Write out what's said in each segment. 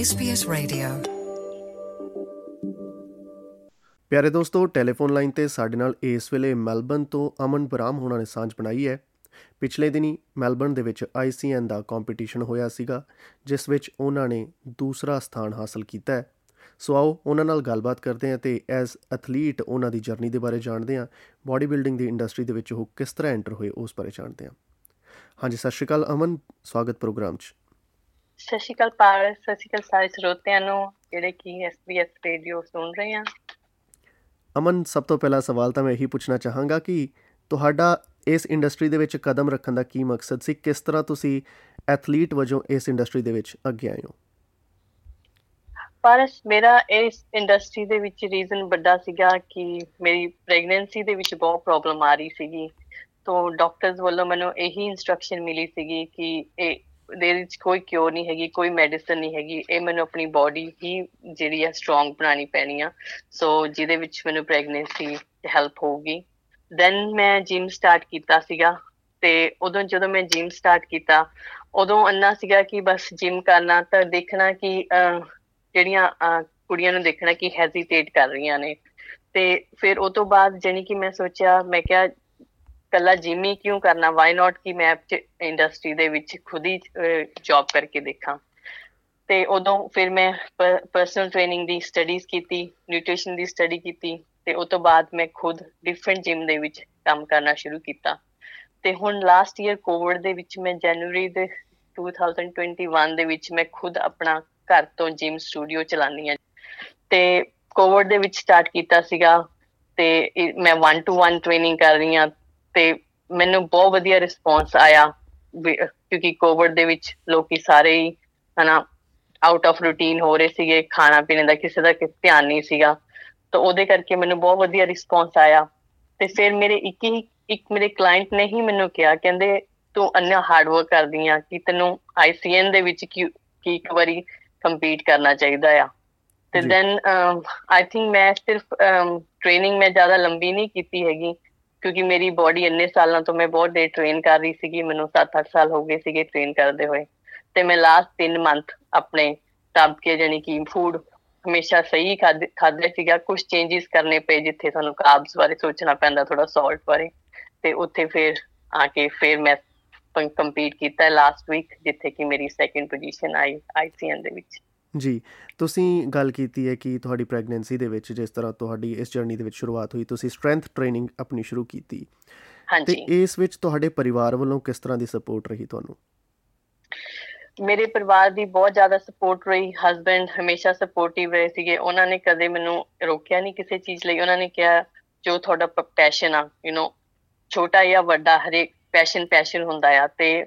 SBS Radio. ਪਿਆਰੇ ਦੋਸਤੋ, telephone line ਤੇ ਸਾਡੇ ਨਾਲ ਇਸ ਵੇਲੇ ਮੈਲਬਨ ਤੋਂ ਅਮਨ ਬਰਾਮ ਹੋਣਾ ਨੇ ਸਾਂਝ ਬਣਾਈ ਹੈ। ਪਿਛਲੇ ਦਿਨੀ ਮੈਲਬਨ ਦੇ ਵਿੱਚ ICN ਦਾ ਕੰਪੀਟੀਸ਼ਨ ਹੋਇਆ ਸੀਗਾ, ਜਿਸ ਵਿੱਚ ਉਹਨਾਂ ਨੇ ਦੂਸਰਾ ਸਥਾਨ ਹਾਸਲ ਕੀਤਾ ਹੈ। ਸੋ ਆਓ ਉਹਨਾਂ ਨਾਲ ਗੱਲਬਾਤ ਕਰਦੇ ਹਾਂ ਤੇ ਐਜ਼ ਐਥਲੀਟ ਉਹਨਾਂ ਦੀ ਜਰਨੀ ਦੇ ਬਾਰੇ ਜਾਣਦੇ ਹਾਂ। ਬਾਡੀ ਬਿਲਡਿੰਗ ਦੀ ਇੰਡਸਟਰੀ ਦੇ ਵਿੱਚ ਉਹ ਕਿਸ ਤਰ੍ਹਾਂ ਐਂਟਰ ਹੋਏ ਉਸ ਬਾਰੇ ਜਾਣਦੇ ਹਾਂ। ਹਾਂਜੀ, ਸਤਿ ਸ਼੍ਰੀ ਅਕਾਲ ਅਮਨ, ਸਵਾਗਤ ਪ੍ਰੋਗਰਾਮ 'ਚ। ਸਤਿ ਸ਼੍ਰੀ ਅਕਾਲ ਪਾਰਸ ਸਤਿ ਸ਼੍ਰੀ ਅਕਾਲ ਸਾਰੇ ਸਰੋਤਿਆਂ ਨੂੰ ਜਿਹੜੇ ਕਿ SBS ਰੇਡੀਓ ਸੁਣ ਰਹੇ ਆ। ਅਮਨ ਸਭ ਤੋਂ ਪਹਿਲਾ ਸਵਾਲ ਤਾਂ ਮੈਂ ਇਹੀ ਪੁੱਛਣਾ ਚਾਹਾਂਗਾ ਕਿ ਤੁਹਾਡਾ ਇਸ ਇੰਡਸਟਰੀ ਦੇ ਵਿੱਚ ਕਦਮ ਰੱਖਣ ਦਾ ਕੀ ਮਕਸਦ ਸੀ? ਕਿਸ ਤਰ੍ਹਾਂ ਤੁਸੀਂ ਐਥਲੀਟ ਵਜੋਂ ਇਸ ਇੰਡਸਟਰੀ ਦੇ ਵਿੱਚ ਅੱਗੇ ਆਏ ਹੋ? ਪਾਰਸ ਮੇਰਾ ਇਸ ਇੰਡਸਟਰੀ ਦੇ ਵਿੱਚ ਰੀਜ਼ਨ ਵੱਡਾ ਸੀਗਾ ਕਿ ਮੇਰੀ ਪ੍ਰੈਗਨੈਂਸੀ ਦੇ ਵਿੱਚ ਬਹੁਤ ਪ੍ਰੋਬਲਮ ਆ ਰਹੀ ਸੀਗੀ। ਤੋਂ ਡਾਕਟਰਸ ਵੱਲੋਂ ਮੈਨੂੰ ਇਹੀ ਇਨਸਟਰਕਸ਼ਨ ਮਿਲੀ ਸੀਗੀ ਕਿ ਇਹ ਦੇ ਵਿੱਚ ਕੋਈ ਕਿਉਰ ਨਹੀਂ ਹੈਗੀ, ਕੋਈ ਮੈਡੀਸਨ ਨਹੀਂ ਹੈਗੀ, ਇਹ ਮੈਨੂੰ ਆਪਣੀ ਬਾਡੀ ਹੀ ਜਿਹੜੀ ਹੈ ਸਟਰੋਂਗ ਬਣਾਉਣੀ ਪੈਣੀ ਆ। ਸੋ ਜਿਹਦੇ ਵਿੱਚ ਮੈਨੂੰ ਪ੍ਰੈਗਨੈਂਸੀ ਹੈਲਪ ਹੋਊਗੀ। ਦੈਨ ਮੈਂ ਜਿਮ ਸਟਾਰਟ ਕੀਤਾ ਸੀਗਾ ਤੇ ਉਦੋਂ ਜਦੋਂ ਮੈਂ ਜਿਮ ਸਟਾਰਟ ਕੀਤਾ, ਉਦੋਂ ਅੰਨਾ ਸੀਗਾ ਕਿ ਬਸ ਜਿਮ ਕਰਨਾ ਤਾਂ ਦੇਖਣਾ ਕਿ ਜਿਹੜੀਆਂ ਕੁੜੀਆਂ ਨੂੰ ਦੇਖਣਾ ਕਿ ਹੈਜ਼ਿਟੇਟ ਕਰ ਰਹੀਆਂ ਨੇ। ਤੇ ਫਿਰ ਉਸ ਤੋਂ ਬਾਅਦ ਜਾਨੀ ਕਿ ਮੈਂ ਸੋਚਿਆ, ਮੈਂ ਕਿਹਾ ਕੱਲਾ ਜਿਮ ਹੀ ਕਿਉਂ ਕਰਨਾ? ਵਾਈ ਨਾਟ ਕਿ ਮੈਂ ਇੰਡਸਟਰੀ ਦੇ ਵਿੱਚ ਖੁਦ ਹੀ ਜੌਬ ਕਰਕੇ ਦੇਖਾਂ। ਤੇ ਉਦੋਂ ਫਿਰ ਮੈਂ ਪਰਸਨਲ ਟ੍ਰੇਨਿੰਗ ਦੀ ਸਟੱਡੀਜ਼ ਕੀਤੀ ਨਿਊਟ੍ਰੀਸ਼ਨ ਦੀ ਸਟੱਡੀ ਕੀਤੀ ਤੇ ਉਸ ਤੋਂ ਬਾਅਦ ਮੈਂ ਖੁਦ ਡਿਫਰੈਂਟ ਜਿਮ ਦੇ ਵਿੱਚ ਕੰਮ ਕਰਨਾ ਸ਼ੁਰੂ ਕੀਤਾ। ਤੇ ਹੁਣ ਲਾਸਟ ਈਅਰ ਕੋਵਿਡ ਦੇ ਵਿੱਚ ਮੈਂ ਜਨਵਰੀ ਦੇ 2021 ਦੇ ਵਿੱਚ ਮੈਂ ਖੁਦ ਆਪਣਾ ਘਰ ਤੋਂ ਜਿਮ ਸਟੂਡੀਓ ਚਲਾਨੀ ਆ ਤੇ ਕੋਵਿਡ ਦੇ ਵਿੱਚ ਸਟਾਰਟ ਕੀਤਾ ਸੀਗਾ ਤੇ ਮੈਂ 1 ਟੂ 1 ਟ੍ਰੇਨਿੰਗ ਕਰ ਰਹੀ ਆ ਤੇ ਮੈਨੂੰ ਬਹੁਤ ਵਧੀਆ ਰਿਸਪੌਂਸ ਆਇਆ ਕਿਉਂਕਿ ਕੋਵਿਡ ਦੇ ਵਿੱਚ ਲੋਕੀ ਸਾਰੇ ਹੀ ਹਨਾ ਆਊਟ ਆਫ ਰੂਟੀਨ ਹੋ ਰਹੇ ਸੀਗੇ ਖਾਣਾ ਪੀਣੇ ਦਾ ਕਿਸੇ ਦਾ ਧਿਆਨ ਨਹੀਂ ਸੀਗਾ। ਤਾਂ ਉਹਦੇ ਕਰਕੇ ਮੈਨੂੰ ਬਹੁਤ ਵਧੀਆ ਰਿਸਪੌਂਸ ਆਇਆ। ਤੇ ਫਿਰ ਮੇਰੇ ਇੱਕ ਹੀ ਇੱਕ ਮੇਰੇ ਕਲਾਇੰਟ ਨੇ ਹੀ ਮੈਨੂੰ ਕਿਹਾ ਕਹਿੰਦੇ ਤੂੰ ਅੰਨਾ ਹਾਰਡ ਵਰਕ ਕਰਦੀ ਆ ਕਿ ਤੈਨੂੰ ਆਈਸੀਐਨ ਦੇ ਵਿੱਚ ਕੀ ਇੱਕ ਵਾਰੀ ਕੰਪੀਟ ਕਰਨਾ ਚਾਹੀਦਾ ਆ। ਤੇ ਦੈਨ ਆਈ ਥਿੰਕ ਮੈਂ ਸਿਰਫ ਟ੍ਰੇਨਿੰਗ ਮੈਂ ਜ਼ਿਆਦਾ ਲੰਬੀ ਨਹੀਂ ਕੀਤੀ ਹੈਗੀ। ਕਿਉਂਕਿ ਮੇਰੀ ਬਾਡੀ ਇੰਨੇ ਸਾਲਾਂ ਤੋਂ ਮੈਂ ਬਹੁਤ ਡੇ ਟ੍ਰੇਨ ਕਰ ਰਹੀ ਸੀਗੀ, ਮੈਨੂੰ 7-8 ਸਾਲ ਹੋ ਗਏ ਸੀਗੇ ਟ੍ਰੇਨ ਕਰਦੇ ਹੋਏ। ਤੇ ਮੈਂ ਲਾਸਟ 3 ਮੰਥ ਆਪਣੇ ਤਬ ਕੇ ਜਾਨੀ ਕਿ ਫੂਡ ਹਮੇਸ਼ਾ ਸਹੀ ਖਾਦੇ ਸੀਗਾ। ਕੁਝ ਚੇਂजेस ਕਰਨੇ ਪਏ ਜਿੱਥੇ ਸਾਨੂੰ ਕਾਰਬਸ ਬਾਰੇ ਸੋਚਣਾ ਪੈਂਦਾ ਥੋੜਾ ਸਾਲਟ ਬਾਰੇ। ਤੇ ਉੱਥੇ ਫਿਰ ਆ ਕੇ ਫਿਰ ਮੈਂ ਕੰਪੀਟ ਕੀਤਾ ਲਾਸਟ ਵੀਕ ਜਿੱਥੇ ਕਿ ਮੇਰੀ ਸੈਕੰਡ ਪੋਜੀਸ਼ਨ ਆਈ ਆਈਸੀਐਨ ਦੇ ਵਿੱਚ। ਜੀ ਤੁਸੀਂ ਗੱਲ ਕੀਤੀ ਹੈ ਕਿ ਤੁਹਾਡੀ ਪ੍ਰੈਗਨੈਂਸੀ ਦੇ ਵਿੱਚ ਜਿਸ ਤਰ੍ਹਾਂ ਤੁਹਾਡੀ ਇਸ ਜਰਨੀ ਦੇ ਵਿੱਚ ਸ਼ੁਰੂਆਤ ਹੋਈ ਤੁਸੀਂ ਸਟਰੈਂਥ ਟ੍ਰੇਨਿੰਗ ਆਪਣੀ ਸ਼ੁਰੂ ਕੀਤੀ। ਹਾਂਜੀ। ਤੇ ਇਸ ਵਿੱਚ ਤੁਹਾਡੇ ਪਰਿਵਾਰ ਵੱਲੋਂ ਕਿਸ ਤਰ੍ਹਾਂ ਦੀ ਸਪੋਰਟ ਰਹੀ ਤੁਹਾਨੂੰ? ਮੇਰੇ ਪਰਿਵਾਰ ਦੀ ਬਹੁਤ ਜ਼ਿਆਦਾ ਸਪੋਰਟ ਰਹੀ ਹਸਬੰਡ ਹਮੇਸ਼ਾ ਸਪੋਰਟਿਵ ਰਹੇ ਸੀਗੇ ਉਹਨਾਂ ਨੇ ਕਦੇ ਮੈਨੂੰ ਰੋਕਿਆ ਨਹੀਂ ਕਿਸੇ ਚੀਜ਼ ਲਈ ਉਹਨਾਂ ਨੇ ਕਿਹਾ ਜੋ ਤੁਹਾਡਾ ਪੈਸ਼ਨ ਆ ਯੂ نو ਛੋਟਾ ਜਾਂ ਵੱਡਾ ਹਰੇਕ ਪੈਸ਼ਨ ਪੈਸ਼ਨ ਹੁੰਦਾ ਆ ਤੇ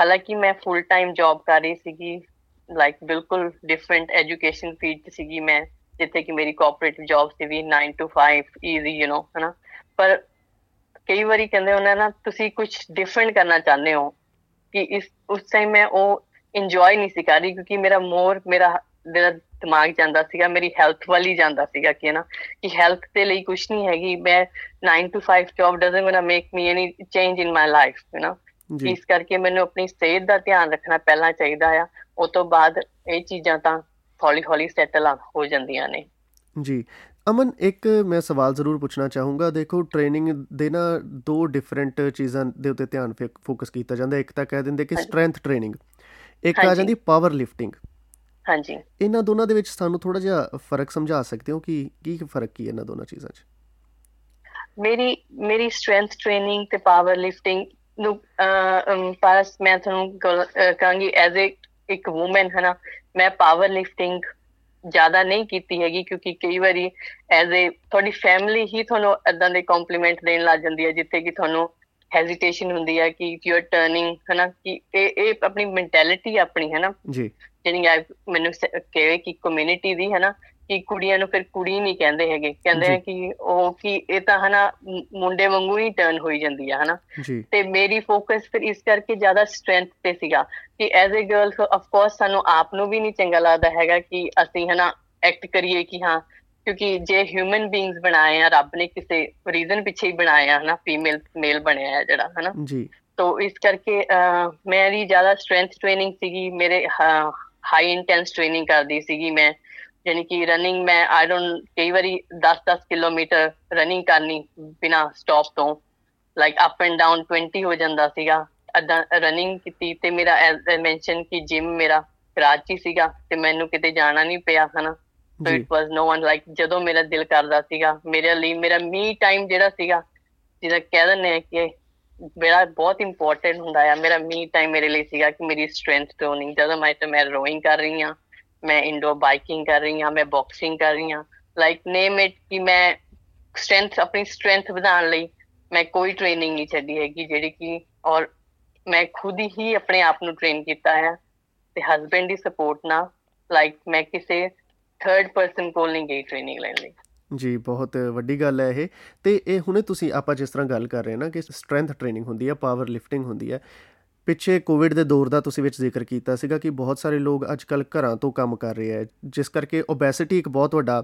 ਹਾਲਾਂਕਿ ਮੈਂ ਫੁੱਲ ਟਾਈਮ ਜੌਬ ਕਰ ਰਹੀ ਸੀਗੀ ਲਾਈਕ ਬਿਲਕੁਲ ਡਿਫਰੈਂਟ ਐਜੂਕੇਸ਼ਨ ਫੀਲਡ ਸੀਗੀ ਮੈਂ ਜਿੱਥੇ ਕਿ ਮੇਰੀ ਕੋਆਪਰੇਟਿਵ ਜੌਬ ਸੀ ਵੀ 9 ਟੂ 5 ਈਜ਼ੀ ਯੂ نو ਹਨਾ ਪਰ ਕਈ ਵਾਰੀ ਕਹਿੰਦੇ ਉਹਨਾਂ ਨਾ ਤੁਸੀਂ ਕੁਝ ਡਿਫਰੈਂਟ ਕਰਨਾ ਚਾਹੁੰਦੇ ਹੋ ਕਿ ਇਸ ਉਸ ਟਾਈਮ ਮੈਂ ਉਹ ਇੰਜੋਏ ਨਹੀਂ ਸੀ ਕਰ ਰਹੀ ਕਿਉਂਕਿ ਮੇਰਾ ਮੋਰ ਮੇਰਾ ਮੇਰਾ ਦਿਮਾਗ ਜਾਂਦਾ ਸੀਗਾ ਮੇਰੀ ਹੈਲਥ ਵਾਲੀ ਜਾਂਦਾ ਸੀਗਾ ਕਿ ਨਾ ਕਿ ਹੈਲਥ ਦੇ ਲਈ ਕੁਝ ਨਹੀਂ ਹੈਗੀ ਮੈਂ 9 to 5 job doesn't gonna make me any change in my life you know ਇਸ ਕਰਕੇ ਮੈਨੂੰ ਆਪਣੀ ਸਿਹਤ ਦਾ ਧਿਆਨ ਰੱਖਣਾ ਪਹਿਲਾਂ ਚਾਹੀਦਾ ਆ। ਉਸ ਤੋਂ ਬਾਅਦ ਇਹ ਚੀਜ਼ਾਂ ਤਾਂ ਹੌਲੀ ਹੌਲੀ ਸੈਟਲ ਹੋ ਜਾਂਦੀਆਂ ਨੇ। ਜੀ। ਅਮਨ ਇੱਕ ਮੈਂ ਸਵਾਲ ਜ਼ਰੂਰ ਪੁੱਛਣਾ ਚਾਹੂੰਗਾ। ਦੇਖੋ ਟ੍ਰੇਨਿੰਗ ਦੇ ਨਾ ਦੋ ਡਿਫਰੈਂਟ ਚੀਜ਼ਾਂ ਦੇ ਉੱਤੇ ਧਿਆਨ ਫੋਕਸ ਕੀਤਾ ਜਾਂਦਾ। ਇੱਕ ਤਾਂ ਕਹਿ ਦਿੰਦੇ ਕਿ ਸਟਰੈਂਥ ਟ੍ਰੇਨਿੰਗ ਇੱਕ ਆ ਜਾਂਦੀ ਪਾਵਰ ਲਿਫਟਿੰਗ ਹਾਂਜੀ। ਇਹਨਾਂ ਦੋਨਾਂ ਦੇ ਵਿੱਚ ਸਾਨੂੰ ਥੋੜਾ ਜਿਹਾ ਫ਼ਰਕ ਸਮਝਾ ਸਕਦੇ ਹੋ ਕਿ ਕੀ ਫ਼ਰਕ ਕੀ ਹੈ ਇਹਨਾਂ ਦੋਨਾਂ ਚੀਜ਼ਾਂ 'ਚ? ਮੇਰੀ ਮੇਰੀ ਸਟਰੈਂਥ ਟ੍ਰੇਨਿੰਗ ਤੇ ਪਾਵਰ ਲਿਫਟਿੰਗ ਨੂੰ ਪਾਸ ਮੈਂ ਤੁਹਾਨੂੰ ਕਹਾਂਗੀ ਐਜ਼ ਅ ਇੱਕ ਔਮਨ ਹੈ ਨਾ ਮੈਂ ਪਾਵਰ ਲਿਫਟਿੰਗ ਜ਼ਿਆਦਾ ਨਹੀਂ ਕੀਤੀ ਹੈਗੀ ਕਿਉਂਕਿ ਕਈ ਵਾਰੀ ਐਜ਼ ਅ ਤੁਹਾਡੀ ਫੈਮਿਲੀ ਹੀ ਤੁਹਾਨੂੰ ਇਦਾਂ ਦੇ ਕੰਪਲੀਮੈਂਟ ਦੇਣ ਲੱਗ ਜਾਂਦੀ ਹੈ ਜਿੱਥੇ ਕਿ ਤੁਹਾਨੂੰ ਹੈਜ਼ਿਟੇਸ਼ਨ ਹੁੰਦੀ ਹੈ ਕਿ ਯੂ ਆਰ ਟਰਨਿੰਗ ਹੈ ਨਾ ਕਿ ਇਹ ਇਹ ਆਪਣੀ ਮੈਂਟੈਲਿਟੀ ਆਪਣੀ ਹੈ ਨਾ ਜੀ ਜਿਹੜੀ ਮੈਨੂੰ ਕਹੇ ਕਿ ਕਮਿਊਨਿਟੀ ਦੀ ਹੈ ਨਾ ਕਿ ਕੁੜੀਆਂ ਨੂੰ ਫਿਰ ਕੁੜੀ ਨਹੀਂ ਕਹਿੰਦੇ ਹੈਗੇ। ਕਹਿੰਦੇ ਆ ਕਿ ਉਹ ਕਿ ਇਹ ਤਾਂ ਹਨਾ ਮੁੰਡੇ ਵਾਂਗੂ ਹੀ ਟਰਨ ਹੋਈ ਜਾਂਦੀ ਆ ਹਨਾ। ਤੇ ਮੇਰੀ ਫੋਕਸ ਫਿਰ ਇਸ ਕਰਕੇ ਜ਼ਿਆਦਾ ਸਟਰੈਂਥ ਤੇ ਸੀਗਾ ਕਿ as a girl of course ਸਾਨੂੰ ਆਪ ਨੂੰ ਵੀ ਨਹੀਂ ਚੰਗਾ ਲੱਗਦਾ ਹੈਗਾ ਕਿ ਅਸੀਂ ਹਨਾ ਐਕਟ ਕਰੀਏ ਕਿ ਹਾਂ ਕਿਉਂਕਿ ਜੇ ਹਿਊਮਨ ਬੀਇੰਗਸ ਬਣਾਏ ਆ ਰੱਬ ਨੇ ਕਿਸੇ ਰੀਜ਼ਨ ਪਿੱਛੇ ਹੀ ਬਣਾਇਆ ਹਨਾ ਫੀਮੇਲ ਮੇਲ ਬਣਿਆ ਹੈ ਜਿਹੜਾ ਹਨਾ। ਜੀ। ਤੋ ਇਸ ਕਰਕੇ ਮੇਰੀ ਜ਼ਿਆਦਾ ਸਟਰੈਂਥ ਟ੍ਰੇਨਿੰਗ ਸੀਗੀ ਮੇਰੇ ਹਾਈ ਇੰਟੈਂਸ ਟ੍ਰੇਨਿੰਗ ਕਰਦੀ ਸੀਗੀ ਮੈਂ। ਯਾਨੀ ਕਿ ਰਨਿੰਗ ਮੈਂ ਆਈ ਡੋਨਟ ਕਈ ਵਾਰੀ 10-10 ਕਿਲੋਮੀਟਰ ਰਨਿੰਗ ਕਰਨੀ ਬਿਨਾ ਸਟਾਪ ਤੋਂ। ਲਾਈਕ ਅਪ ਐਂਡ ਡਾਊਨ 20 ਹੋ ਜਾਂਦਾ ਸੀਗਾ। ਅਦਾਂ ਰਨਿੰਗ ਕੀਤੀ ਤੇ ਮੇਰਾ ਐਜ਼ ਮੈਂਸ਼ਨ ਕਿ ਜਿਮ ਮੇਰਾ ਕਰਾਚੀ ਸੀਗਾ ਤੇ ਮੈਨੂੰ ਕਿਤੇ ਜਾਣਾ ਨਹੀਂ ਪਿਆ ਹਨਾ? So it was no one like ਜਦੋਂ ਮੇਰਾ ਦਿਲ ਕਰਦਾ ਸੀਗਾ ਮੇਰੇ ਲਈ ਮੇਰਾ ਮੀ ਟਾਈਮ ਜਿਹੜਾ ਸੀਗਾ ਜਿਹਦਾ ਕਹਿ ਦਿੰਦੇ ਆ ਕਿ ਮੇਰਾ ਬਹੁਤ ਇੰਪੋਰਟੈਂਟ ਹੁੰਦਾ ਆ ਮੇਰਾ ਮੀ ਟਾਈਮ ਮੇਰੇ ਲਈ ਸੀਗਾ ਕਿ ਮੇਰੀ ਸਟਰੈਂਥ ਟ੍ਰੇਨਿੰਗ ਜਦੋਂ ਮੈਂ ਤੇ ਮੈਂ ਰੋਇੰਗ ਕਰ ਰਹੀ ਹਾਂ। ਮੈਂ ਇੰਡੋਰ ਬਾਈਕਿੰਗ ਕਰ ਰਹੀ ਹਾਂ, ਮੈਂ ਬਾਕਸਿੰਗ ਕਰ ਰਹੀ ਹਾਂ। ਲਾਈਕ ਨੇਮ ਇਟ ਕਿ ਮੈਂ ਸਟਰੈਂਥ ਆਪਣੀ ਸਟਰੈਂਥ ਵਧਾਉਣ ਲਈ ਮੈਂ ਕੋਈ ਟ੍ਰੇਨਿੰਗ ਨਹੀਂ ਛੱਡੀ ਹੈਗੀ, ਜਿਹੜੀ ਕਿ ਔਰ ਮੈਂ ਖੁਦ ਹੀ ਆਪਣੇ ਆਪ ਨੂੰ ਟ੍ਰੇਨ ਕੀਤਾ ਹੈ ਤੇ ਹਸਬੰਡ ਦੀ ਸਪੋਰਟ ਨਾਲ ਲਾਈਕ ਮੈਂ ਕਿਸੇ ਥਰਡ ਪਰਸਨ ਕੋਲ ਨਹੀਂ ਗਈ ਟ੍ਰੇਨਿੰਗ ਲੈਣ ਲਈ। ਜੀ, ਬਹੁਤ ਵੱਡੀ ਗੱਲ ਹੈ ਇਹ। ਤੇ ਇਹ ਹੁਣੇ ਤੁਸੀਂ ਆਪਾਂ ਜਿਸ ਤਰ੍ਹਾਂ ਗੱਲ ਕਰ ਰਹੇ ਨਾ ਕਿ ਸਟਰੈਂਥ ਟ੍ਰੇਨਿੰਗ ਹੁੰਦੀ ਹੈ ਪਾਵਰ ਲਿਫਟਿੰਗ ਹੁੰਦੀ ਹੈ ਪਿੱਛੇ ਕੋਵਿਡ ਦੇ ਦੌਰ ਦਾ ਤੁਸੀਂ ਵਿੱਚ ਜ਼ਿਕਰ ਕੀਤਾ ਸੀਗਾ ਕਿ ਬਹੁਤ ਸਾਰੇ ਲੋਕ ਅੱਜਕੱਲ ਘਰਾਂ ਤੋਂ ਕੰਮ ਕਰ ਰਹੇ ਹੈ ਜਿਸ ਕਰਕੇ ਓਬੈਸਿਟੀ ਇੱਕ ਬਹੁਤ ਵੱਡਾ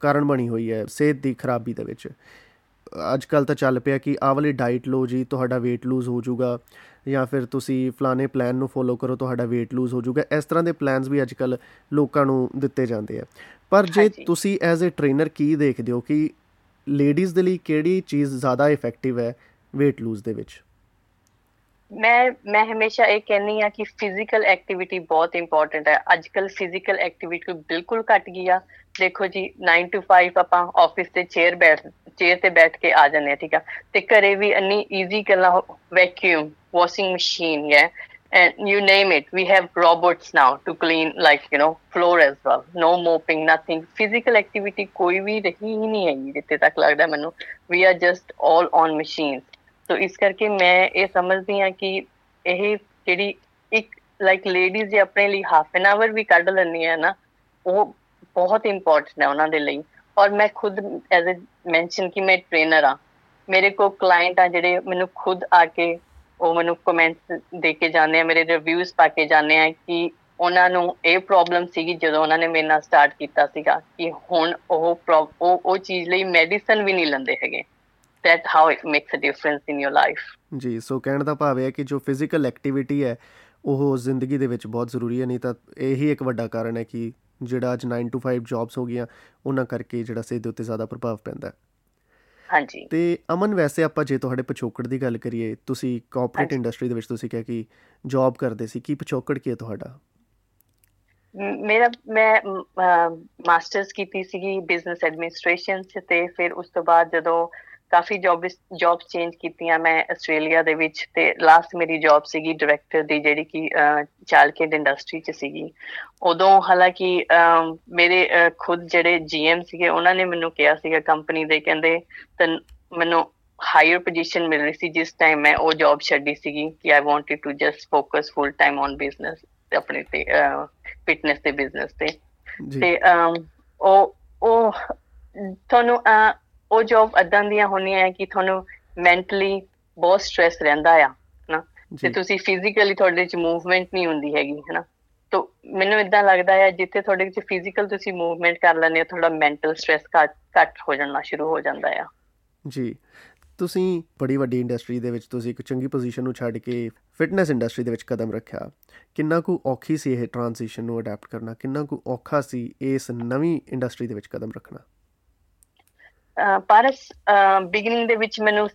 ਕਾਰਨ ਬਣੀ ਹੋਈ ਹੈ ਸਿਹਤ ਦੀ ਖਰਾਬੀ ਦੇ ਵਿੱਚ। ਅੱਜਕੱਲ ਤਾਂ ਚੱਲ ਪਿਆ ਕਿ ਆਹ ਵਾਲੀ ਡਾਈਟ ਲਓ ਜੀ ਤੁਹਾਡਾ weight lose ਹੋ ਜਾਊਗਾ ਜਾਂ ਫਿਰ ਤੁਸੀਂ ਫਲਾਣੇ ਪਲਾਨ ਨੂੰ ਫੋਲੋ ਕਰੋ ਤੁਹਾਡਾ weight lose ਹੋ ਜਾਊਗਾ। ਇਸ ਤਰ੍ਹਾਂ ਦੇ ਪਲਾਨਸ ਵੀ ਅੱਜਕੱਲ ਲੋਕਾਂ ਨੂੰ ਦਿੱਤੇ ਜਾਂਦੇ ਆ। ਪਰ ਜੇ ਤੁਸੀਂ ਐਜ਼ ਅ ਟ੍ਰੇਨਰ ਕੀ ਦੇਖਦੇ ਹੋ ਕਿ ਲੇਡੀਜ਼ ਦੇ ਲਈ ਕਿਹੜੀ ਚੀਜ਼ ਜ਼ਿਆਦਾ ਇਫੈਕਟਿਵ ਹੈ weight lose ਦੇ ਵਿੱਚ? ਮੈਂ ਮੈਂ ਹਮੇਸ਼ਾ ਇਹ ਕਹਿੰਨੀ ਆ ਕਿ ਫਿਜ਼ੀਕਲ ਐਕਟੀਵਿਟੀ ਬਹੁਤ ਇੰਪੋਰਟੈਂਟ ਹੈ। ਅੱਜਕੱਲ ਫਿਜ਼ੀਕਲ ਐਕਟੀਵਿਟੀ ਬਿਲਕੁਲ ਘਟ ਗਈ ਆ। ਦੇਖੋ ਜੀ 9 ਟੂ 5 ਆਪਾਂ ਆਫਿਸ ਤੇ ਚੇਅਰ ਬੈਠ ਚੇਅਰ ਤੇ ਬੈਠ ਕੇ ਆ ਜਾਂਦੇ ਆ ਠੀਕ ਆ। ਤੇ ਘਰੇ ਵੀ ਇੰਨੀ ਈਜ਼ੀ ਗੱਲਾਂ ਵੈਕਿਊਮ ਵਾਸ਼ਿੰਗ ਮਸ਼ੀਨ ਹੈ and you name it, we have robots now to clean, like, you know, floor as well. No mopping nothing. Physical activity ਕੋਈ ਵੀ ਰਹੀ ਹੀ ਨਹੀਂ ਹੈ ਜਿੱਥੇ ਤੱਕ ਲੱਗਦਾ ਮੈਨੂੰ। We are just all on machines. ਸੋ ਇਸ ਕਰਕੇ ਮੈਂ ਇਹ ਸਮਝਦੀ ਹਾਂ ਕਿ ਇਹ ਜਿਹੜੀ ਇੱਕ ਲਾਈਕ ਲੇਡੀਜ਼ ਜੇ ਆਪਣੇ ਲਈ ਹਾਫ ਐਨ ਆਵਰ ਵੀ ਕੱਢ ਲੈਣੀ ਹੈ ਨਾ, ਉਹ ਬਹੁਤ ਇੰਪੋਰਟੈਂਟ ਹੈ ਉਹਨਾਂ ਦੇ ਲਈ। ਔਰ ਮੈਂ ਖੁਦ ਐਜ਼ ਅ ਮੈਂਸ਼ਨ ਕਿ ਮੈਂ ਟ੍ਰੇਨਰ ਆ ਮੇਰੇ ਕੋ ਕਲਾਇੰਟ ਆ ਜਿਹੜੇ ਮੈਨੂੰ ਖੁਦ ਆ ਕੇ ਉਹ ਮੈਨੂੰ ਕਮੈਂਟਸ ਦੇ ਕੇ ਜਾਂਦੇ ਆ, ਮੇਰੇ ਰਿਵਿਊਜ਼ ਪਾ ਕੇ ਜਾਂਦੇ ਆ ਕਿ ਉਹਨਾਂ ਨੂੰ ਇਹ ਪ੍ਰੋਬਲਮ ਸੀਗੀ ਜਦੋਂ ਉਹਨਾਂ ਨੇ ਮੇਰੇ ਨਾਲ ਸਟਾਰਟ ਕੀਤਾ ਸੀਗਾ ਕਿ ਹੁਣ ਉਹ ਉਹ ਉਹ ਚੀਜ਼ ਲਈ ਮੈਡੀਸਨ ਵੀ ਨਹੀਂ ਲੈਂਦੇ ਹੈਗੇ। That how it makes a difference in your life. ਜੀ ਸੋ ਕਹਿਣ ਦਾ ਭਾਵ ਹੈ ਕਿ ਜੋ ਫਿਜ਼ੀਕਲ ਐਕਟੀਵਿਟੀ ਹੈ ਉਹ ਜ਼ਿੰਦਗੀ ਦੇ ਵਿੱਚ ਬਹੁਤ ਜ਼ਰੂਰੀ ਹੈ ਨਹੀਂ ਤਾਂ ਇਹੀ ਇੱਕ ਵੱਡਾ ਕਾਰਨ ਹੈ ਕਿ ਜਿਹੜਾ ਅੱਜ 9 to 5 ਜੌਬਸ ਹੋ ਗਈਆਂ ਉਹਨਾਂ ਕਰਕੇ ਜਿਹੜਾ ਸਿਹਤ ਦੇ ਉੱਤੇ ਜ਼ਿਆਦਾ ਪ੍ਰਭਾਵ ਪੈਂਦਾ ਹੈ। ਹਾਂਜੀ। ਤੇ ਅਮਨ ਵੈਸੇ ਆਪਾਂ ਜੇ ਤੁਹਾਡੇ ਪਿਛੋਕੜ ਦੀ ਗੱਲ ਕਰੀਏ ਤੁਸੀਂ ਕਾਰਪੋਰੇਟ ਇੰਡਸਟਰੀ ਦੇ ਵਿੱਚ ਤੁਸੀਂ ਕਿਹਾ ਕਿ ਜੌਬ ਕਰਦੇ ਸੀ ਕੀ ਪਿਛੋਕੜ ਕੀ ਹੈ ਤੁਹਾਡਾ? ਮੇਰਾ ਮੈਂ ਮਾਸਟਰਸ ਕੀਤੀ ਸੀਗੀ ਬਿਜ਼ਨਸ ਐਡਮਿਨਿਸਟ੍ਰੇਸ਼ਨ ਤੇ ਫਿਰ ਉਸ ਤੋਂ ਬਾਅਦ ਜਦੋਂ ਕਾਫੀ ਜੌਬਸ ਜੌਬਸ ਚੇਂਜ ਕੀਤੀਆਂ ਮੈਂ ਆਸਟ੍ਰੇਲੀਆ ਦੇ ਵਿੱਚ ਤੇ ਲਾਸਟ ਮੇਰੀ ਜੌਬ ਸੀਗੀ ਡਾਇਰੈਕਟਰ ਦੀ ਜਿਹੜੀ ਕਿ ਚਾਲਕੇਟ ਇੰਡਸਟਰੀ ਚ ਸੀਗੀ। ਉਦੋਂ ਹਾਲਾਂਕਿ ਮੇਰੇ ਖੁਦ ਜਿਹੜੇ ਜੀਐਮ ਸੀਗੇ ਉਹਨਾਂ ਨੇ ਮੈਨੂੰ ਕਿਹਾ ਸੀਗਾ ਕੰਪਨੀ ਦੇ ਕਹਿੰਦੇ ਮੈਨੂੰ ਹਾਇਰ ਪੋਜੀਸ਼ਨ ਮਿਲ ਰਹੀ ਸੀ ਜਿਸ ਟਾਈਮ ਮੈਂ ਉਹ ਜੌਬ ਛੱਡੀ ਸੀਗੀ ਕਿ I wanted to just focus full time on business ਆਪਣੇ ਤੇ ਫਿਟਨੈਸ ਤੇ ਬਿਜ਼ਨਸ ਤੇ। ਤੇ ਉਹ ਉਹ ਤੁਹਾਨੂੰ ਉਹ ਜੌਬ ਅਦਾਂ ਦੀਆਂ ਹੁੰਦੀਆਂ ਹੈ ਕਿ ਤੁਹਾਨੂੰ ਮੈਂਟਲੀ ਬਹੁਤ ਸਟ्रेस ਰਹਿੰਦਾ ਆ ਨਾ ਤੇ ਤੁਸੀਂ ਫਿਜ਼ੀਕਲੀ ਤੁਹਾਡੇ ਵਿੱਚ ਮੂਵਮੈਂਟ ਨਹੀਂ ਹੁੰਦੀ ਹੈਗੀ ਹੈਨਾ? ਤੋ ਮੈਨੂੰ ਇਦਾਂ ਲੱਗਦਾ ਹੈ ਜਿੱਥੇ ਤੁਹਾਡੇ ਵਿੱਚ ਫਿਜ਼ੀਕਲ ਤੁਸੀਂ ਮੂਵਮੈਂਟ ਕਰ ਲੈਂਦੇ ਹੋ ਥੋੜਾ ਮੈਂਟਲ ਸਟ्रेस ਘੱਟ ਹੋ ਜਾਣਾ ਸ਼ੁਰੂ ਹੋ ਜਾਂਦਾ ਆ। ਜੀ। ਤੁਸੀਂ ਬੜੀ ਵੱਡੀ ਇੰਡਸਟਰੀ ਦੇ ਵਿੱਚ ਤੁਸੀਂ ਇੱਕ ਚੰਗੀ ਪੋਜੀਸ਼ਨ ਨੂੰ ਛੱਡ ਕੇ ਫਿਟਨੈਸ ਇੰਡਸਟਰੀ ਦੇ ਵਿੱਚ ਕਦਮ ਰੱਖਿਆ। ਕਿੰਨਾ ਕੁ ਔਖੀ ਸੀ ਇਹ ਟ੍ਰਾਂਜੀਸ਼ਨ ਨੂੰ ਅਡਾਪਟ ਕਰਨਾ? ਕਿੰਨਾ ਕੁ ਔਖਾ ਸੀ ਇਸ ਨਵੀਂ ਇੰਡਸਟਰੀ ਦੇ ਵਿੱਚ ਕਦਮ ਰੱਖਣਾ? ਪਰ ਬਿਗਨਿੰਗ ਦੇ ਵਿੱਚ ਮੈਨੂੰ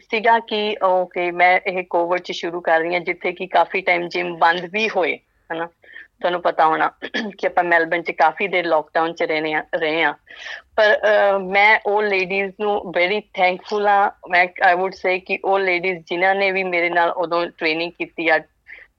ਸੀਗਾ ਕਿ ਓਕੇ ਮੈਂ ਇਹ ਕੋਵਿਡ ਚ ਸ਼ੁਰੂ ਕਰ ਰਹੀ ਹਾਂ, ਜਿੱਥੇ ਕਿ ਕਾਫੀ ਟਾਈਮ ਜਿਮ ਬੰਦ ਵੀ ਹੋਏ, ਹਨਾ? ਤੁਹਾਨੂੰ ਪਤਾ ਹੋਣਾ ਕਿ ਆਪਾਂ ਮੈਲਬਨ ਚ ਕਾਫੀ ਦੇਰ ਲੋਕਡਾਊਨ ਚ ਰਹੇ ਆ ਰਹੇ ਆ ਪਰ ਮੈਂ ਉਹ ਲੇਡੀਜ਼ ਨੂੰ ਵੈਰੀ ਥੈਂਕਫੁਲ ਆ ਮੈਂ ਆਈ ਊਡ ਸੇ ਕਿ ਉਹ ਲੇਡੀਜ਼ ਜਿਨ੍ਹਾਂ ਨੇ ਵੀ ਮੇਰੇ ਨਾਲ ਉਦੋਂ ਟ੍ਰੇਨਿੰਗ ਕੀਤੀ ਆ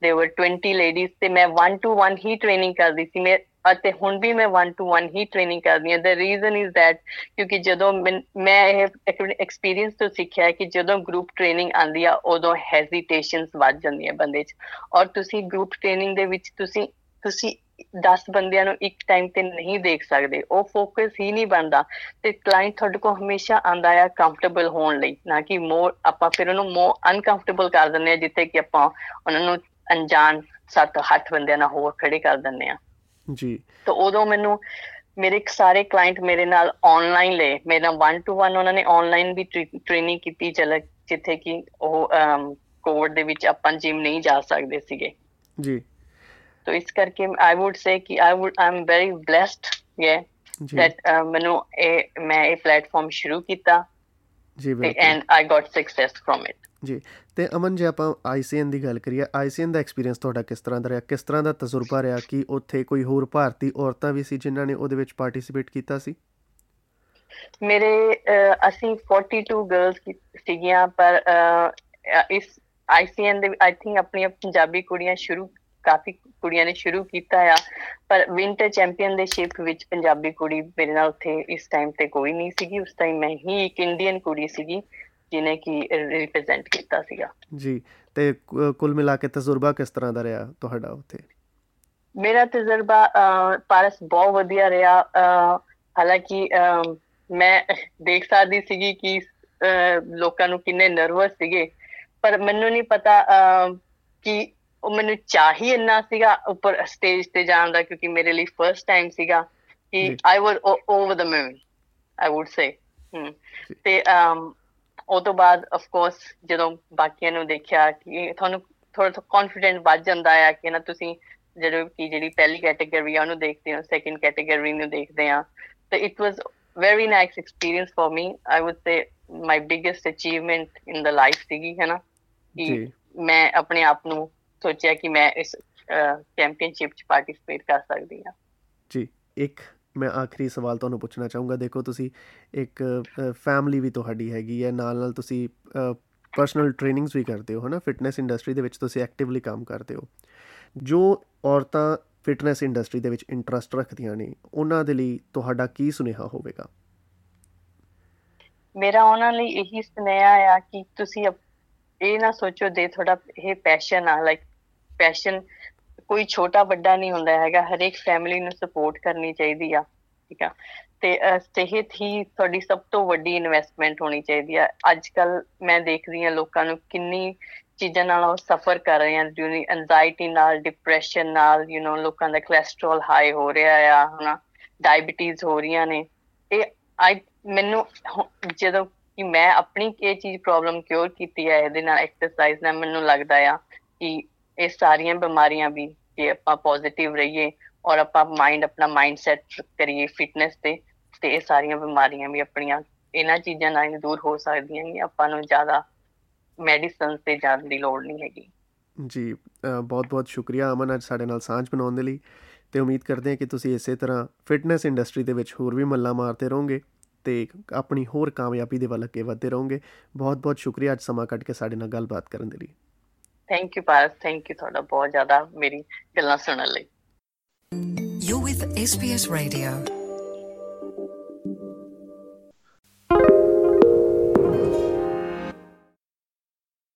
ਦੇ ਵਰ 20 ਲੇਡੀਜ਼ ਤੇ ਮੈਂ 1 ਟੂ 1 ਹੀ ਟ੍ਰੇਨਿੰਗ ਕਰਦੀ ਸੀ। ਮੈਂ ਅਤੇ ਹੁਣ ਵੀ ਮੈਂ 1 ਟੂ 1 ਹੀ ਟ੍ਰੇਨਿੰਗ ਕਰਦੀ ਹਾਂ। ਦ ਰੀਜ਼ਨ ਇਜ਼ ਥੈਟ ਕਿਉਂਕਿ ਜਦੋਂ ਮੈਂ ਇਹ ਐਕਸਪੀਰੀਅੰਸ ਤੋਂ ਸਿੱਖਿਆ ਕਿ ਜਦੋਂ ਗਰੁੱਪ ਟ੍ਰੇਨਿੰਗ ਆਂਦੀ ਆ, ਉਦੋਂ ਹੈਜ਼ਿਟੇਸ਼ਨਸ ਵੱਧ ਜਾਂਦੀਆਂ ਬੰਦੇ 'ਚ। ਔਰ ਤੁਸੀਂ ਗਰੁੱਪ ਟ੍ਰੇਨਿੰਗ ਦੇ ਵਿੱਚ ਤੁਸੀਂ ਤੁਸੀਂ 10 ਬੰਦਿਆਂ ਨੂੰ ਇੱਕ ਟਾਈਮ ਤੇ ਨਹੀਂ ਦੇਖ ਸਕਦੇ। ਉਹ ਫੋਕਸ ਹੀ ਨਹੀਂ ਬਣਦਾ। ਤੇ ਕਲਾਇੰਟ ਤੁਹਾਡੇ ਕੋਲ ਹਮੇਸ਼ਾ ਆਂਦਾ ਆ ਕੰਫਰਟੇਬਲ ਹੋਣ ਲਈ। ਨਾ ਕਿ ਮੋਰ ਆਪਾਂ ਫਿਰ ਉਹਨੂੰ ਮੋਰ ਅਨਕੰਫਰਟੇਬਲ ਕਰ ਦਿੰਦੇ ਆ ਜਿੱਥੇ ਕਿ ਆਪਾਂ ਉਹਨਾਂ ਨੂੰ ਅਣਜਾਣ ਸੱਤ ਹੱਥ ਬੰਦਿਆਂ ਨਾਲ ਹੋਰ ਖੜੇ ਕਰ ਦਿੰਦੇ ਆ ਜੀ। ਤਾਂ ਉਦੋਂ ਮੈਨੂੰ ਮੇਰੇ ਸਾਰੇ ਕਲਾਇੰਟ ਮੇਰੇ ਨਾਲ ਆਨਲਾਈਨ ਲੈ ਮੇਰਾ 1 ਟੂ 1 ਉਹਨਾਂ ਨੇ ਆਨਲਾਈਨ ਵੀ ਟ੍ਰੇਨਿੰਗ ਕੀਤੀ ਚਲ ਜਿੱਥੇ ਕਿ ਉਹ ਕੋਵਿਡ ਦੇ ਵਿੱਚ ਆਪਾਂ ਜਿਮ ਨਹੀਂ ਜਾ ਸਕਦੇ ਸੀਗੇ। ਜੀ। ਤੋ ਇਸ ਕਰਕੇ ਆਈ ਊਡ ਸੇ ਕਿ I would am very blessed ਯੇ that ਮੈਨੂੰ ਇਹ ਮੈਂ ਇਹ ਪਲੇਟਫਾਰਮ ਸ਼ੁਰੂ ਕੀਤਾ। ਜੀ ਬਿਲਕੁਲ। And I got success from it ਜੀ। ਤੇ ਅਮਨ, ਜੇ ਆਪਾਂ ਆਈਸੀਐਨ ਦੀ ਗੱਲ ਕਰੀਏ ਆਈਸੀਐਨ ਦਾ ਐਕਸਪੀਰੀਅੰਸ ਤੁਹਾਡਾ ਕਿਸ ਤਰ੍ਹਾਂ ਦਾ ਰਿਹਾ? ਕਿਸ ਤਰ੍ਹਾਂ ਦਾ ਤਜਰਬਾ ਰਿਹਾ ਕਿ ਉੱਥੇ ਕੋਈ ਹੋਰ ਭਾਰਤੀ ਔਰਤਾਂ ਵੀ ਸੀ ਜਿਨ੍ਹਾਂ ਨੇ ਉਹਦੇ ਵਿੱਚ ਪਾਰਟਿਸਿਪੇਟ ਕੀਤਾ ਸੀ? ਮੇਰੇ ਅਸੀਂ 42 ਗਰਲਸ ਸੀਗੀਆਂ, ਪਰ ਇਸ ਆਈਸੀਐਨ ਦੇ ਆਈ ਥਿੰਕ ਆਪਣੀ ਪੰਜਾਬੀ ਕੁੜੀਆਂ ਸ਼ੁਰੂ, ਕਾਫੀ ਕੁੜੀਆਂ ਨੇ ਸ਼ੁਰੂ ਕੀਤਾ ਆ, ਪਰ ਵਿੰਟਰ ਚੈਂਪੀਅਨਸ਼ਿਪ ਵਿੱਚ ਪੰਜਾਬੀ ਕੁੜੀ ਮੇਰੇ ਨਾਲ ਉੱਥੇ ਇਸ ਟਾਈਮ ਤੇ ਕੋਈ ਨਹੀਂ ਸੀਗੀ। ਉਸ ਟਾਈਮ ਮੈਂ ਹੀ ਇੱਕ ਇੰਡੀਅਨ ਕੁੜੀ ਸੀਗੀ। ਜਿਨੇ ਕੀ ਰਿਪਰੈਜ਼ੈਂਟ ਕੀਤਾ ਸੀਗਾ। ਜੀ ਤੇ ਕੁੱਲ ਮਿਲਾ ਕੇ ਤਜਰਬਾ ਕਿਸ ਤਰ੍ਹਾਂ ਦਾ ਰਿਹਾ ਤੁਹਾਡਾ ਉੱਥੇ? ਮੇਰਾ ਤਜਰਬਾ ਪਾਰਸ ਬਹੁਤ ਵਧੀਆ ਰਿਹਾ। ਹਾਲਾਂਕਿ ਮੈਂ ਦੇਖ ਸਕਦੀ ਸੀਗੀ ਕਿ ਲੋਕਾਂ ਨੂੰ ਕਿੰਨੇ ਨਰਵਸ ਸੀਗੇ। ਪਰ ਮੈਨੂੰ ਨਹੀਂ ਪਤਾ ਕਿ ਉਹ ਮੈਨੂੰ ਚਾਹੀ ਇੰਨਾ ਸੀਗਾ ਉੱਪਰ ਸਟੇਜ ਤੇ ਜਾਣ ਦਾ ਕਿਉਂਕਿ ਮੇਰੇ ਲਈ ਫਰਸਟ ਟਾਈਮ ਸੀਗਾ ਕਿ I was over the moon I would say ਤੇ ਉਹ ਤੋਂ ਬਾਅਦ ਆਫ ਕੋਰਸ ਜਦੋਂ ਬਾਕੀਆਂ ਨੂੰ ਦੇਖਿਆ ਕਿ ਤੁਹਾਨੂੰ ਥੋੜਾ ਥੋੜਾ ਕੌਨਫੀਡੈਂਟ ਵੱਧ ਜਾਂਦਾ ਆ ਕਿ ਨਾ ਤੁਸੀਂ ਜਦੋਂ ਕਿ ਜਿਹੜੀ ਪਹਿਲੀ ਕੈਟਾਗਰੀ ਆ ਉਹਨੂੰ ਦੇਖਦੇ ਹੋ ਸੈਕੰਡ ਕੈਟਾਗਰੀ ਨੂੰ ਦੇਖਦੇ ਆ। ਤੇ it was very nice experience for me. I would say my biggest achievement in the life ਸੀਗੀ ਹੈ ਨਾ? ਕਿ ਮੈਂ ਆਪਣੇ ਆਪ ਨੂੰ ਸੋਚਿਆ ਕਿ ਮੈਂ ਇਸ ਚੈਂਪੀਅਨਸ਼ਿਪ ਚ ਪਾਰਟਿਸਿਪੇਟ ਕਰ ਸਕਦੀ ਹਾਂ। ਜੀ ਇੱਕ ਮੈਂ ਆਖਰੀ ਸਵਾਲ ਤੁਹਾਨੂੰ ਪੁੱਛਣਾ ਚਾਹੂੰਗਾ। ਦੇਖੋ, ਤੁਸੀਂ ਇੱਕ ਫੈਮਿਲੀ ਵੀ ਤੁਹਾਡੀ ਹੈਗੀ ਹੈ। ਨਾਲ ਨਾਲ ਤੁਸੀਂ ਪਰਸਨਲ ਟ੍ਰੇਨਿੰਗਸ ਵੀ ਕਰਦੇ ਹੋ, ਹਨਾ? ਫਿਟਨੈਸ ਇੰਡਸਟਰੀ ਦੇ ਵਿੱਚ ਤੁਸੀਂ ਐਕਟਿਵਲੀ ਕੰਮ ਕਰਦੇ ਹੋ। ਜੋ ਔਰਤਾਂ ਫਿਟਨੈਸ ਇੰਡਸਟਰੀ ਦੇ ਵਿੱਚ ਇੰਟਰਸਟ ਰੱਖਦੀਆਂ ਨੇ, ਉਹਨਾਂ ਦੇ ਲਈ ਤੁਹਾਡਾ ਕੀ ਸੁਨੇਹਾ ਹੋਵੇਗਾ? ਮੇਰਾ ਉਹਨਾਂ ਲਈ ਇਹੀ ਸੁਨੇਹਾ ਆ ਕਿ ਤੁਸੀਂ ਇਹ ਨਾ ਸੋਚੋ, ਦੇ ਤੁਹਾਡਾ ਇਹ ਪੈਸ਼ਨ ਆ ਲਾਈਕ ਪੈਸ਼ਨ ਕੋਈ ਛੋਟਾ ਵੱਡਾ ਨਹੀਂ ਹੁੰਦਾ ਹੈਗਾ, ਹਰੇਕ ਫੈਮਿਲੀ ਨੂੰ ਸਪੋਰਟ ਕਰਨੀ ਚਾਹੀਦੀ ਆ, ਠੀਕ ਆ। ਤੇ ਸਿਹਤ ਹੀ ਤੁਹਾਡੀ ਸਭ ਤੋਂ ਵੱਡੀ ਇਨਵੈਸਟਮੈਂਟ ਹੋਣੀ ਚਾਹੀਦੀ ਆ। ਅੱਜ ਕੱਲ ਮੈਂ ਦੇਖਦੀ ਆ ਲੋਕਾਂ ਨੂੰ ਕਿੰਨੀ ਚੀਜ਼ਾਂ ਨਾਲ ਉਹ ਸਫਰ ਕਰ ਰਹੇ ਹਨ ਜਿਵੇਂ ਐਂਜ਼ਾਇਟੀ ਨਾਲ ਡਿਪਰੈਸ਼ਨ ਨਾਲ ਯੂ نو ਲੋਕਾਂ ਦਾ ਕੋਲੇਸਟ੍ਰੋਲ ਹਾਈ ਹੋ ਰਿਹਾ ਆ, ਹਨਾ ਡਾਇਬੀਟੀਜ਼ ਹੋ ਰਹੀਆਂ ਨੇ। ਇਹ ਆਈ ਮੈਨੂੰ ਜਦੋਂ ਕਿ ਮੈਂ ਆਪਣੀ ਇਹ ਚੀਜ਼ ਪ੍ਰੋਬਲਮ ਕਿਉਰ ਕੀਤੀ ਹੈ ਇਹਦੇ ਨਾਲ ਐਕਸਰਸਾਈਜ਼ ਨਾਲ ਮੈਨੂੰ ਲੱਗਦਾ ਆ ਕਿ ਇਹ ਸਾਰੀਆਂ ਬਿਮਾਰੀਆਂ ਵੀ ਕਿ ਆਪਾਂ ਪੋਜ਼ਿਟਿਵ ਰਹੀਏ ਔਰ ਆਪਾਂ ਮਾਈਂਡ ਆਪਣਾ ਮਾਈਂਡ ਸੈਟ ਕਰੀਏ ਫਿਟਨੈਸ ਤੇ ਤੇ ਇਹ ਸਾਰੀਆਂ ਬਿਮਾਰੀਆਂ ਵੀ ਆਪਣੀਆਂ ਇਹਨਾਂ ਚੀਜ਼ਾਂ ਨਾਲ ਦੂਰ ਹੋ ਸਕਦੀਆਂ ਨੇ, ਆਪਾਂ ਨੂੰ ਜ਼ਿਆਦਾ ਮੈਡੀਸਨਸ ਤੇ ਜਾਣ ਦੀ ਲੋੜ ਨਹੀਂ ਹੈਗੀ। ਜੀ ਬਹੁਤ ਬਹੁਤ ਸ਼ੁਕਰੀਆ ਅਮਨ ਅੱਜ ਸਾਡੇ ਨਾਲ ਸਾਂਝ ਬਣਾਉਣ ਦੇ ਲਈ ਤੇ ਉਮੀਦ ਕਰਦੇ ਹਾਂ ਕਿ ਤੁਸੀਂ ਇਸੇ ਤਰ੍ਹਾਂ ਫਿਟਨੈਸ ਇੰਡਸਟਰੀ ਦੇ ਵਿੱਚ ਹੋਰ ਵੀ ਮੱਲਾ ਮਾਰਦੇ ਰਹੋਗੇ ਤੇ ਆਪਣੀ ਹੋਰ ਕਾਮਯਾਬੀ ਦੇ ਵੱਲ ਅੱਗੇ ਵਧਦੇ ਰਹੋਗੇ। ਬਹੁਤ ਬਹੁਤ ਸ਼ੁਕਰੀਆ ਅੱਜ ਸਮਾਂ ਕੱਢ ਕੇ ਸਾਡੇ ਨਾਲ ਗੱਲਬਾਤ ਕਰਨ ਦੇ ਲਈ। Thank you Paras thank you ਤੁਹਾਡਾ ਬਹੁਤ ਜ਼ਿਆਦਾ ਮੇਰੀ ਗੱਲਾਂ ਸੁਣਨ ਲਈ। You with SBS radio